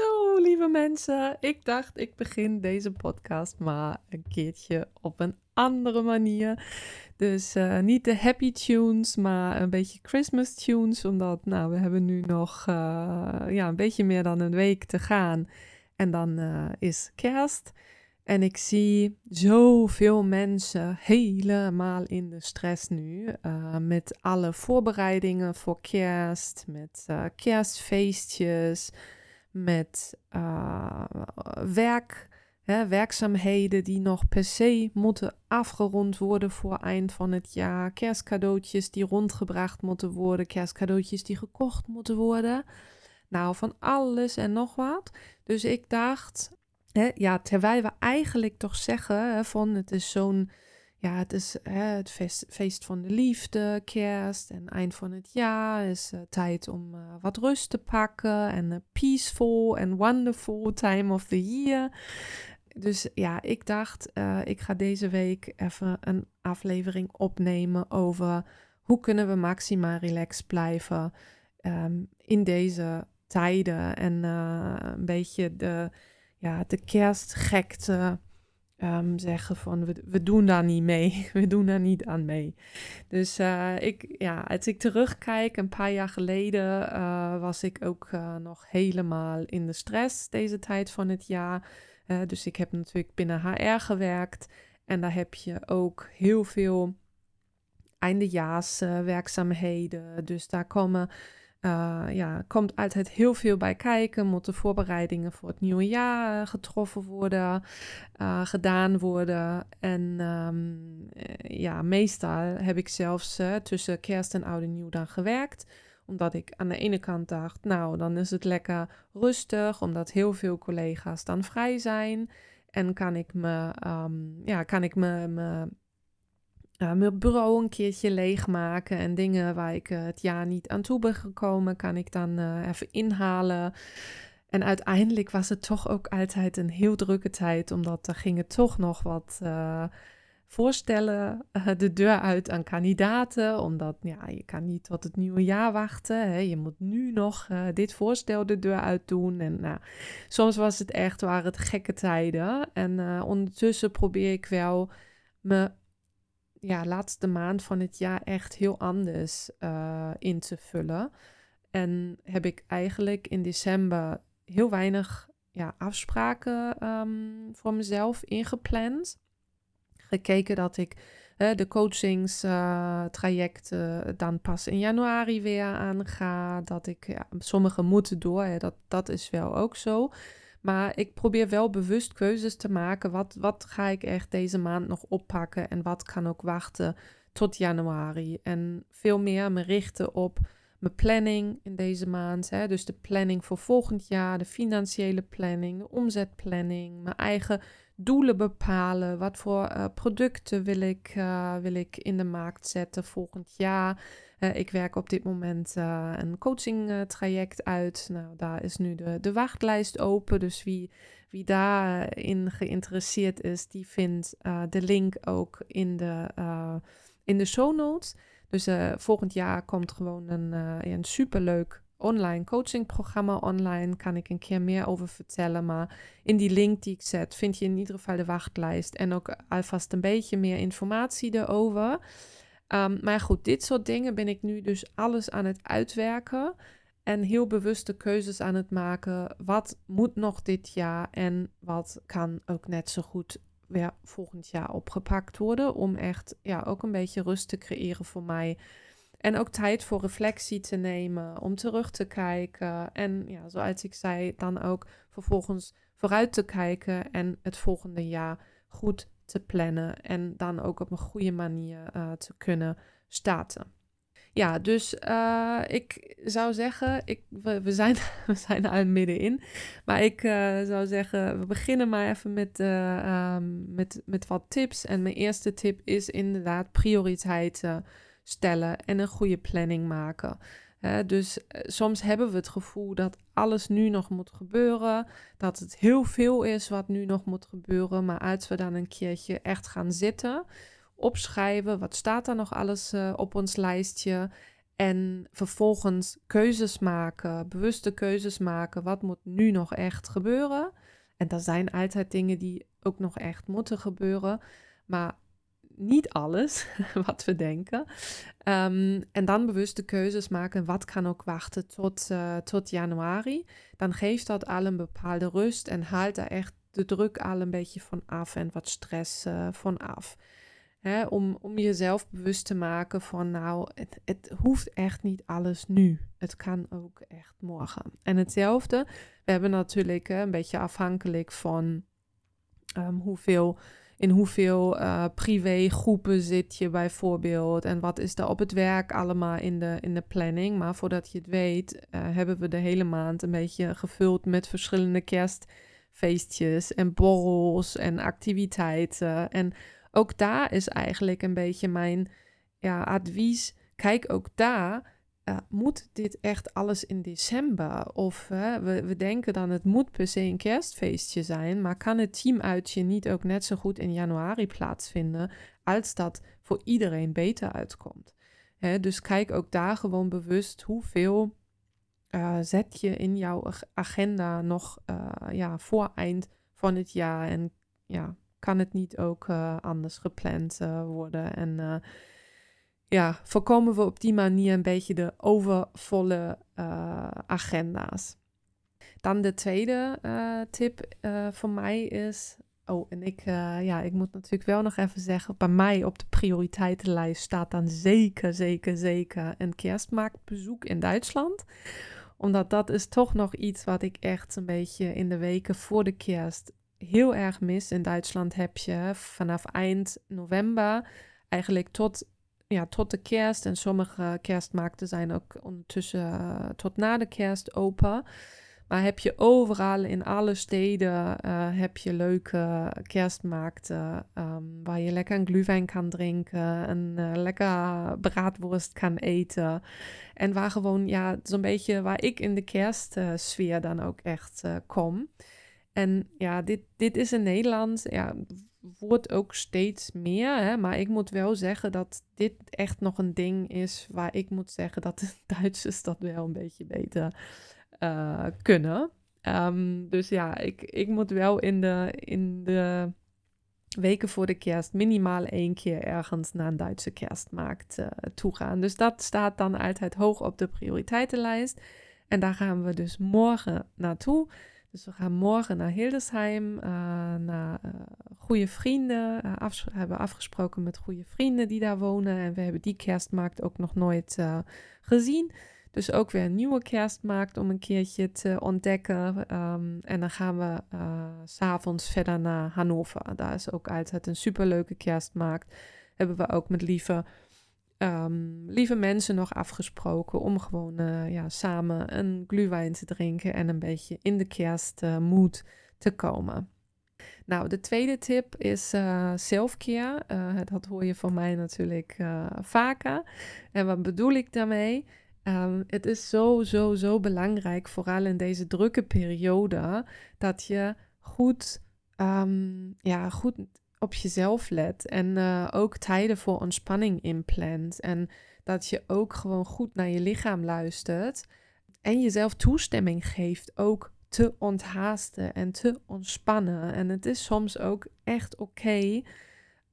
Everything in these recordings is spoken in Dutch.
Zo, lieve mensen. Ik dacht, ik begin deze podcast maar een keertje op een andere manier. Dus eh, niet de happy tunes, maar een beetje Christmas tunes. Omdat, nou, we hebben nu nog eh, ja, een beetje meer dan een week te gaan. En dan eh, is kerst. En ik zie zoveel mensen helemaal in de stress nu. met alle voorbereidingen voor kerst, met kerstfeestjes met eh, werk, hè, werkzaamheden die nog per se moeten afgerond worden voor eind van het jaar. Kerstcadeautjes die rondgebracht moeten worden, kerstcadeautjes die gekocht moeten worden. Nou, van alles en nog wat. Dus ik dacht, hè, ja, terwijl we eigenlijk toch zeggen van het is zo'n ja, het is hè, het feest, feest van de liefde, kerst en eind van het jaar is eh, tijd om eh, wat rust te pakken en een peaceful en wonderful time of the year. Dus ja, ik dacht, eh, ik ga deze week even een aflevering opnemen over hoe kunnen we maximaal relaxed blijven ehm, in deze tijden en een beetje de, ja, de kerstgekte ehm, zeggen van we, doen daar niet mee, we doen daar niet aan mee. Dus eh, ik, ja, als ik terugkijk, een paar jaar geleden eh, was ik ook eh, nog helemaal in de stress deze tijd van het jaar. Dus ik heb natuurlijk binnen HR gewerkt en daar heb je ook heel veel eindejaarswerkzaamheden. dus daar komen eh, ja, komt altijd heel veel bij kijken. Moeten voorbereidingen voor het nieuwe jaar eh, getroffen worden, eh, gedaan worden. En ehm, eh, ja, meestal heb ik zelfs tussen kerst en oud en nieuw dan gewerkt. Omdat ik aan de ene kant dacht, nou, dan is het lekker rustig, omdat heel veel collega's dan vrij zijn. En kan ik me, ehm, ja, kan ik me, me uh, mijn bureau een keertje leegmaken en dingen waar ik uh, het jaar niet aan toe ben gekomen, kan ik dan uh, even inhalen. En uiteindelijk was het toch ook altijd een heel drukke tijd, omdat er gingen toch nog wat eh, voorstellen de deur uit aan kandidaten. Omdat ja, je kan niet tot het nieuwe jaar wachten. Hè. Je moet nu nog dit voorstel de deur uit doen. En nou, soms was het echt, waren het gekke tijden. En ondertussen probeer ik wel me ja, laatste maand van het jaar echt heel anders uh, in te vullen. En heb ik eigenlijk in december heel weinig ja, afspraken um, voor mezelf ingepland. Gekeken dat ik de coachingstrajecten uh, dan pas in januari weer aanga. Dat ik, ja, sommige moeten door, hè, dat, dat is wel ook zo. Maar ik probeer wel bewust keuzes te maken. Wat, wat ga ik echt deze maand nog oppakken en wat kan ook wachten tot januari? En veel meer me richten op mijn planning in deze maand. Hè? Dus de planning voor volgend jaar, de financiële planning, de omzetplanning, mijn eigen doelen bepalen. Wat voor uh, producten wil ik, uh, wil ik in de markt zetten volgend jaar? Uh, ik werk op dit moment een coaching traject uit. Nou, daar is nu de, de wachtlijst open. Dus wie, wie daarin geïnteresseerd is, die vindt de link ook in de, in de show notes. Dus volgend jaar komt gewoon een, een superleuk online coachingprogramma online. Kan ik een keer meer over vertellen. Maar in die link die ik zet, vind je in ieder geval de wachtlijst. En ook alvast een beetje meer informatie erover. Um, maar goed, dit soort dingen ben ik nu dus alles aan het uitwerken. En heel bewuste keuzes aan het maken. Wat moet nog dit jaar en wat kan ook net zo goed weer volgend jaar opgepakt worden. Om echt ja, ook een beetje rust te creëren voor mij. En ook tijd voor reflectie te nemen, om terug te kijken. En ja, zoals ik zei, dan ook vervolgens vooruit te kijken en het volgende jaar goed te plannen. En dan ook op een goede manier uh, te kunnen starten. Ja, dus uh, ik zou zeggen, ik, we, zijn, we zijn er middenin. Maar ik uh, zou zeggen, we beginnen maar even met, um, met, met wat tips. En mijn eerste tip is inderdaad prioriteiten stellen en een goede planning maken. dus soms hebben we het gevoel dat alles nu nog moet gebeuren, dat het heel veel is wat nu nog moet gebeuren. Maar als we dan een keertje echt gaan zitten, opschrijven. Wat staat er nog alles uh, op ons lijstje? En vervolgens keuzes maken, bewuste keuzes maken. Wat moet nu nog echt gebeuren? En er zijn altijd dingen die ook nog echt moeten gebeuren. Maar niet alles wat we denken. Um, en dan bewuste keuzes maken. Wat kan ook wachten tot, uh, tot januari? Dan geeft dat al een bepaalde rust en haalt daar echt de druk al een beetje van af en wat stress uh, van af. Om, om jezelf bewust te maken van, nou, het, het hoeft echt niet alles nu. Het kan ook echt morgen. En hetzelfde, we hebben natuurlijk een beetje afhankelijk van um, hoeveel, in hoeveel uh, privégroepen zit je bijvoorbeeld. En wat is er op het werk allemaal in de, in de planning. Maar voordat je het weet, uh, hebben we de hele maand een beetje gevuld met verschillende kerstfeestjes en borrels en activiteiten. En ook daar is eigenlijk een beetje mijn ja, advies. Kijk ook daar. Moet dit echt alles in december? Of we, we denken dan het moet per se een kerstfeestje zijn, maar kan het teamuitje niet ook net zo goed in januari plaatsvinden als dat voor iedereen beter uitkomt? Hè, dus kijk ook daar gewoon bewust hoeveel uh, zet je in jouw agenda nog ja, voor eind van het jaar en ja, kan het niet ook uh, anders gepland worden. En ja, voorkomen we op die manier een beetje de overvolle agenda's. Dan de tweede tip voor mij is. Oh, en ik, ja, ik moet natuurlijk wel nog even zeggen, bij mij op de prioriteitenlijst staat dan zeker, zeker, zeker een kerstmarktbezoek in Duitsland omdat dat is toch nog iets wat ik echt een beetje in de weken voor de kerst heel erg mis. In Duitsland heb je vanaf eind november eigenlijk tot, ja, tot de kerst. En sommige kerstmarkten zijn ook ondertussen uh, tot na de kerst open. Maar heb je overal in alle steden uh, heb je leuke kerstmarkten um, waar je lekker een glühwein kan drinken, een uh, lekker braadworst kan eten. En waar gewoon, ja, zo'n beetje waar ik in de kerstsfeer dan ook echt kom. En ja, dit, dit is in Nederland, ja, wordt ook steeds meer. Hè? Maar ik moet wel zeggen dat dit echt nog een ding is waar ik moet zeggen dat de Duitsers dat wel een beetje beter uh, kunnen. Um, dus ja, ik, ik moet wel in de, in de weken voor de kerst minimaal één keer ergens naar een Duitse kerstmarkt uh, toe gaan. Dus dat staat dan altijd hoog op de prioriteitenlijst. En daar gaan we dus morgen naartoe. Dus we gaan morgen naar Hildesheim, uh, naar uh, goede vrienden. Uh, hebben afgesproken met goede vrienden die daar wonen. En we hebben die kerstmarkt ook nog nooit gezien. Dus ook weer een nieuwe kerstmarkt om een keertje te ontdekken. Um, en dan gaan we s'avonds verder naar Hannover. Daar is ook altijd een superleuke kerstmarkt. Hebben we ook met lieve um, lieve mensen nog afgesproken om gewoon uh, ja, samen een glühwein te drinken en een beetje in de kerstmoed uh, te komen. Nou, de tweede tip is uh, selfcare. Dat hoor je van mij natuurlijk vaker. En wat bedoel ik daarmee? Um, het is zo, zo, zo belangrijk, vooral in deze drukke periode, dat je goed, um, ja, goed op jezelf let en uh, ook tijden voor ontspanning inplant. En dat je ook gewoon goed naar je lichaam luistert en jezelf toestemming geeft ook te onthaasten en te ontspannen. En het is soms ook echt oké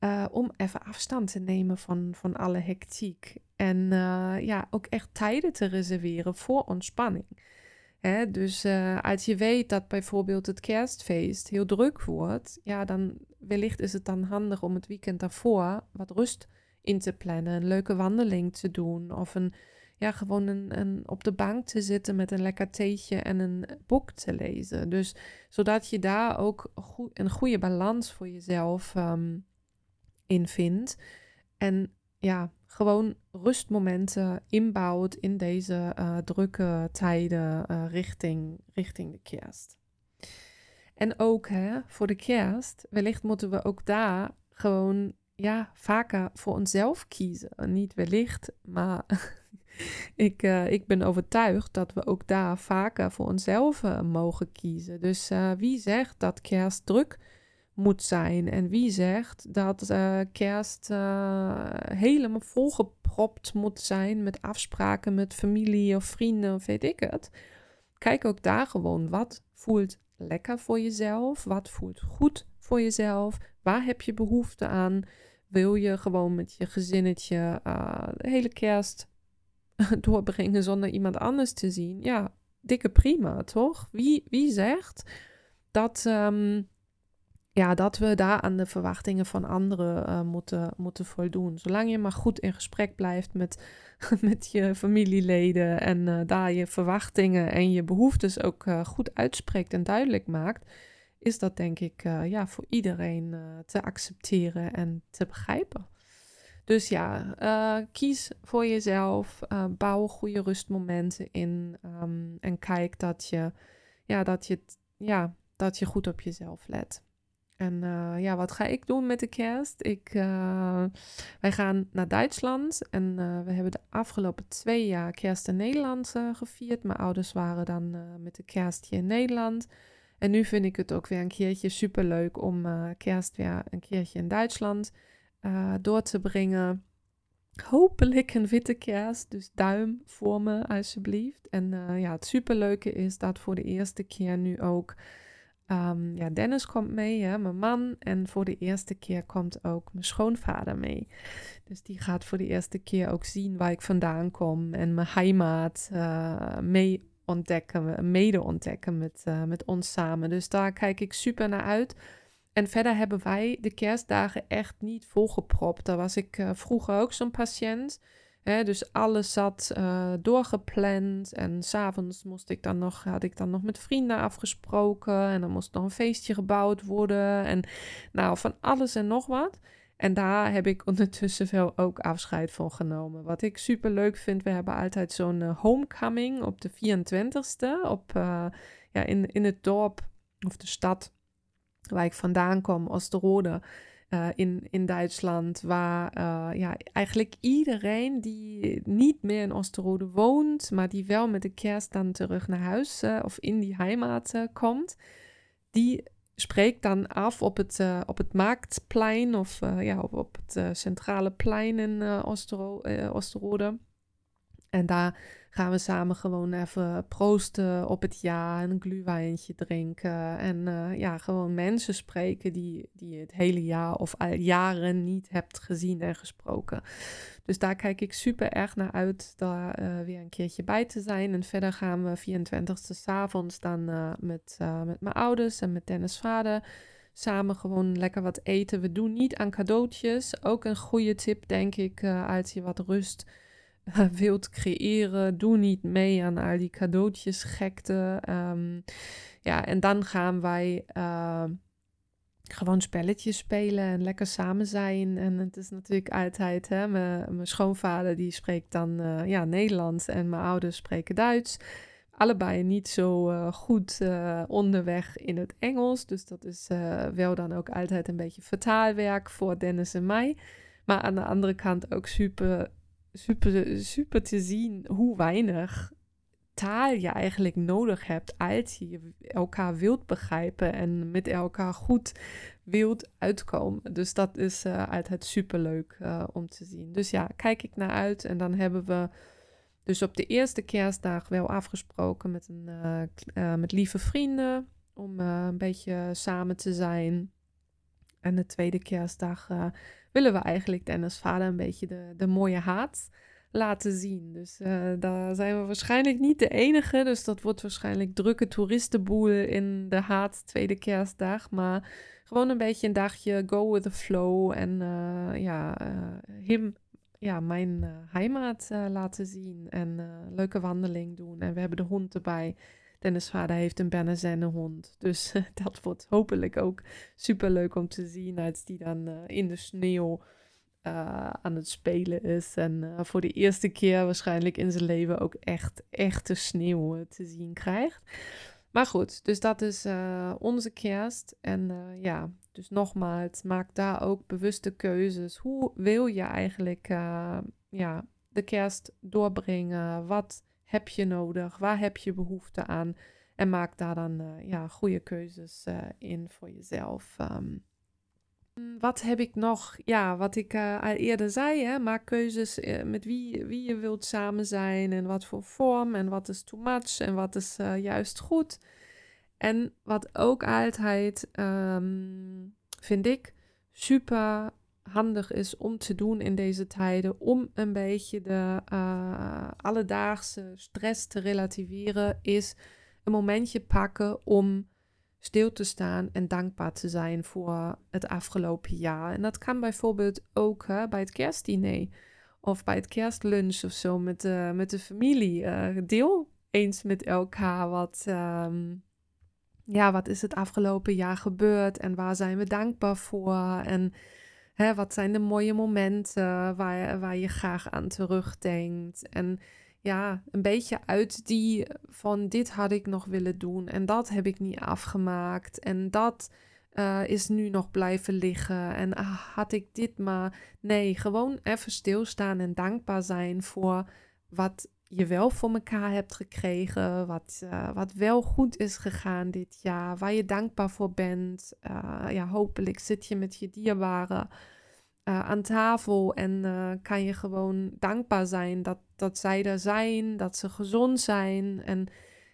uh, om even afstand te nemen van, van alle hectiek. En uh, ja, ook echt tijden te reserveren voor ontspanning. Hè, dus als je weet dat bijvoorbeeld het kerstfeest heel druk wordt, ja, dan wellicht is het dan handig om het weekend daarvoor wat rust in te plannen. Een leuke wandeling te doen of een, ja, gewoon een, op de bank te zitten met een lekker theetje en een boek te lezen. Dus zodat je daar ook een goede balans voor jezelf um, in vindt. En ja, gewoon rustmomenten inbouwt in deze uh, drukke tijden uh, richting, richting de kerst. En ook hè, voor de kerst, wellicht moeten we ook daar gewoon ja, vaker voor onszelf kiezen. Niet wellicht, maar ik, uh, ik ben overtuigd dat we ook daar vaker voor onszelf mogen kiezen. Dus wie zegt dat kerst druk moet zijn. En wie zegt dat kerst helemaal volgepropt moet zijn met afspraken met familie of vrienden of weet ik het. Kijk ook daar gewoon wat voelt lekker voor jezelf, wat voelt goed voor jezelf, waar heb je behoefte aan. Wil je gewoon met je gezinnetje uh, de hele kerst doorbrengen zonder iemand anders te zien? Ja, dikke prima, toch? Wie, wie zegt dat um, ja, dat we daar aan de verwachtingen van anderen uh, moeten, moeten voldoen. Zolang je maar goed in gesprek blijft met, met je familieleden en uh, daar je verwachtingen en je behoeftes ook uh, goed uitspreekt en duidelijk maakt, is dat denk ik ja, voor iedereen te accepteren en te begrijpen. Dus ja, kies voor jezelf, bouw goede rustmomenten in um, en kijk dat je, ja, dat, je, ja, dat je goed op jezelf let. En uh, ja, wat ga ik doen met de kerst? Ik, uh, wij gaan naar Duitsland en uh, we hebben de afgelopen twee jaar kerst in Nederland gevierd. Mijn ouders waren dan met de kerst hier in Nederland. En nu vind ik het ook weer een keertje super leuk om kerst weer een keertje in Duitsland door te brengen. Hopelijk een witte kerst, dus duim voor me alsjeblieft. En ja, het superleuke is dat voor de eerste keer nu ook Um, ja, Dennis komt mee, mijn man. En voor de eerste keer komt ook mijn schoonvader mee. Dus die gaat voor de eerste keer ook zien waar ik vandaan kom. En mijn heimaat uh, mee ontdekken, mede ontdekken met, uh, met ons samen. Dus daar kijk ik super naar uit. En verder hebben wij de kerstdagen echt niet volgepropt. Daar was ik vroeger ook zo'n patiënt dus alles zat uh, doorgepland. En s'avonds moest ik dan nog, had ik dan nog met vrienden afgesproken. En dan moest nog een feestje gebouwd worden. En nou, van alles en nog wat. En daar heb ik ondertussen wel ook afscheid van genomen. Wat ik super leuk vind, we hebben altijd zo'n uh, homecoming op de 24ste. Op, uh, ja, in, in het dorp of de stad waar ik vandaan kom, Oosterode. Uh, in, in Duitsland, waar uh, ja, eigenlijk iedereen die niet meer in Oosterode woont, maar die wel met de kerst dan terug naar huis uh, of in die heimat komt, die spreekt dan af op het, op het marktplein of ja, op, op het centrale plein in Oosterode. En daar gaan we samen gewoon even proosten op het jaar, een gluwijntje drinken. En uh, ja, gewoon mensen spreken die, die je het hele jaar of al jaren niet hebt gezien en gesproken. Dus daar kijk ik super erg naar uit daar uh, weer een keertje bij te zijn. En verder gaan we 24e s'avonds dan uh, met, met mijn ouders en met Dennis' vader samen gewoon lekker wat eten. We doen niet aan cadeautjes. Ook een goede tip, denk ik, als je wat rust wilt creëren. Doe niet mee aan al die cadeautjes gekte. Ehm, ja, en dan gaan wij uh, gewoon spelletjes spelen en lekker samen zijn. En het is natuurlijk altijd, hè, mijn schoonvader die spreekt dan uh, ja, Nederlands en mijn ouders spreken Duits. Allebei niet zo uh, goed uh, onderweg in het Engels. Dus dat is wel dan ook altijd een beetje vertaalwerk voor Dennis en mij. Maar aan de andere kant ook super super, super te zien hoe weinig taal je eigenlijk nodig hebt als je elkaar wilt begrijpen en met elkaar goed wilt uitkomen. Dus dat is uh, altijd super leuk uh, om te zien. Dus ja, kijk ik naar uit en dan hebben we dus op de eerste kerstdag wel afgesproken met, een, uh, met lieve vrienden om een beetje samen te zijn. En de tweede kerstdag willen we eigenlijk Dennis vader een beetje de, de mooie haat laten zien. Dus uh, daar zijn we waarschijnlijk niet de enige. Dus dat wordt waarschijnlijk drukke toeristenboel in de haat tweede kerstdag. Maar gewoon een beetje een dagje go with the flow. En uh, ja, uh, hem, ja, mijn heimaat laten zien. En leuke wandeling doen. En we hebben de hond erbij. Dennis vader heeft een Bernese hond. Dus dat wordt hopelijk ook super leuk om te zien. Als die dan in de sneeuw eh, aan het spelen is. En eh, voor de eerste keer waarschijnlijk in zijn leven ook echt echte sneeuw eh, te zien krijgt. Maar goed, dus dat is onze kerst. En ja, dus nogmaals, maak daar ook bewuste keuzes. Hoe wil je eigenlijk ja, de kerst doorbrengen? Wat heb je nodig? Waar heb je behoefte aan? En maak daar dan ja, goede keuzes in voor jezelf. Mm, wat heb ik nog? Ja, wat ik uh, al eerder zei, hè? maak keuzes met wie, wie je wilt samen zijn en wat voor vorm en wat is too much en wat is juist goed. En wat ook altijd, um, vind ik, super handig is om te doen in deze tijden, om een beetje de alledaagse stress te relativeren, is een momentje pakken om stil te staan en dankbaar te zijn voor het afgelopen jaar. En dat kan bijvoorbeeld ook bij het kerstdiner of bij het kerstlunch of zo met de, met de familie. Uh, deel eens met elkaar wat, um, ja, wat is het afgelopen jaar gebeurd en waar zijn we dankbaar voor en hè, wat zijn de mooie momenten waar, waar je graag aan terugdenkt. En ja, een beetje uit die van dit had ik nog willen doen en dat heb ik niet afgemaakt en dat uh, is nu nog blijven liggen en ah, had ik dit maar. Nee, gewoon even stilstaan en dankbaar zijn voor wat je wel voor elkaar hebt gekregen, wat, uh, wat wel goed is gegaan dit jaar, waar je dankbaar voor bent. Uh, ja, hopelijk zit je met je dierbaren uh, aan tafel en kan je gewoon dankbaar zijn dat, dat zij er zijn, dat ze gezond zijn. En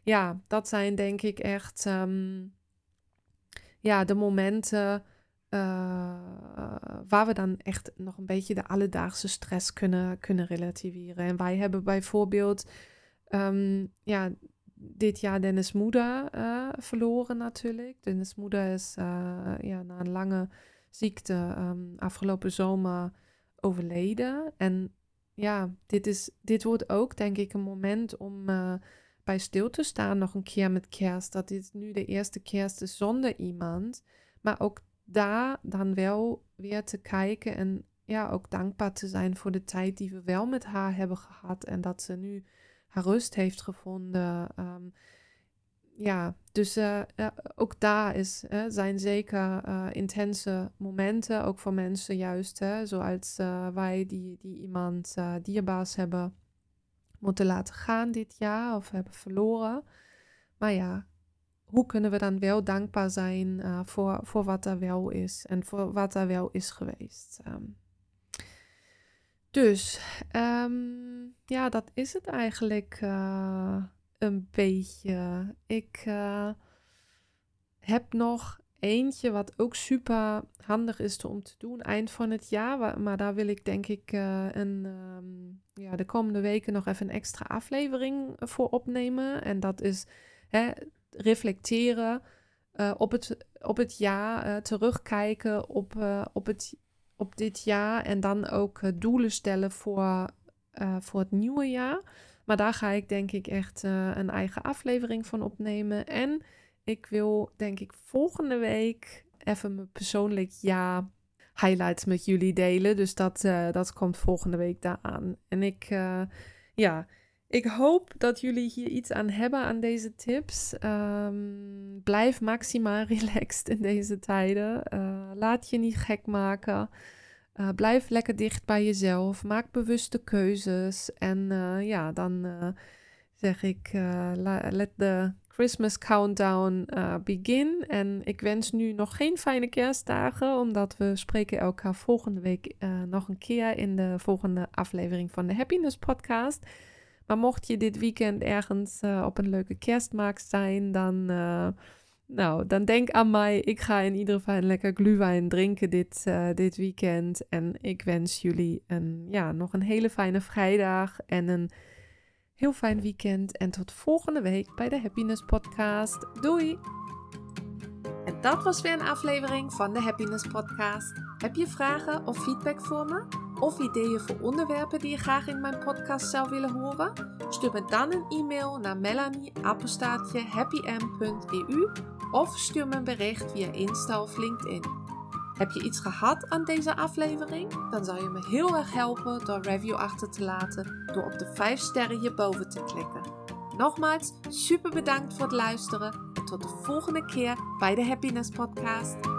ja, dat zijn denk ik echt um, ja, de momenten waar we dan echt nog een beetje de alledaagse stress kunnen, kunnen relativeren. En wij hebben bijvoorbeeld um, ja, dit jaar Dennis moeder verloren natuurlijk. Dennis moeder is ja, na een lange ziekte um, afgelopen zomer overleden. En ja, dit, is, dit wordt ook denk ik een moment om bij stil te staan nog een keer met kerst. Dat dit nu de eerste kerst is zonder iemand. Maar ook daar dan wel weer te kijken en ja, ook dankbaar te zijn voor de tijd die we wel met haar hebben gehad. En dat ze nu haar rust heeft gevonden. Um, ja, dus uh, ook daar is, zijn zeker uh, intense momenten, ook voor mensen juist, hè, zoals wij die, die iemand dierbaas hebben moeten laten gaan dit jaar of hebben verloren. Maar ja, hoe kunnen we dan wel dankbaar zijn voor, voor wat er wel is en voor wat er wel is geweest. Um, dus um, ja, dat is het eigenlijk een beetje. Ik uh, heb nog eentje wat ook super handig is om te doen eind van het jaar. Maar daar wil ik denk ik een, um, ja, de komende weken nog even een extra aflevering voor opnemen. En dat is hè, reflecteren uh, op, het, op het jaar, terugkijken op, op, het, op dit jaar. En dan ook doelen stellen voor, voor het nieuwe jaar. Maar daar ga ik denk ik echt een eigen aflevering van opnemen. En ik wil denk ik volgende week even mijn persoonlijk ja highlights met jullie delen. Dus dat, dat komt volgende week daar aan. En ik, ja, ik hoop dat jullie hier iets aan hebben aan deze tips. Um, blijf maximaal relaxed in deze tijden. laat je niet gek maken. Uh, blijf lekker dicht bij jezelf. Maak bewuste keuzes. En uh, ja, dan zeg ik: let the Christmas countdown begin. En ik wens nu nog geen fijne kerstdagen, omdat we spreken elkaar volgende week nog een keer in de volgende aflevering van de Happiness Podcast. Maar mocht je dit weekend ergens op een leuke kerstmarkt zijn, dan nou, dan denk aan mij. Ik ga in ieder geval een lekker glühwein drinken dit, uh, dit weekend. En ik wens jullie een, ja, nog een hele fijne vrijdag en een heel fijn weekend. En tot volgende week bij de Happiness Podcast. Doei! En dat was weer een aflevering van de Happiness Podcast. Heb je vragen of feedback voor me? Of ideeën voor onderwerpen die je graag in mijn podcast zou willen horen? Stuur me dan een e-mail naar melanie.happym.eu of stuur me een bericht via Insta of LinkedIn. Heb je iets gehad aan deze aflevering? Dan zou je me heel erg helpen door review achter te laten door op de 5 sterren hierboven te klikken. Nogmaals, super bedankt voor het luisteren en tot de volgende keer bij de Happiness Podcast.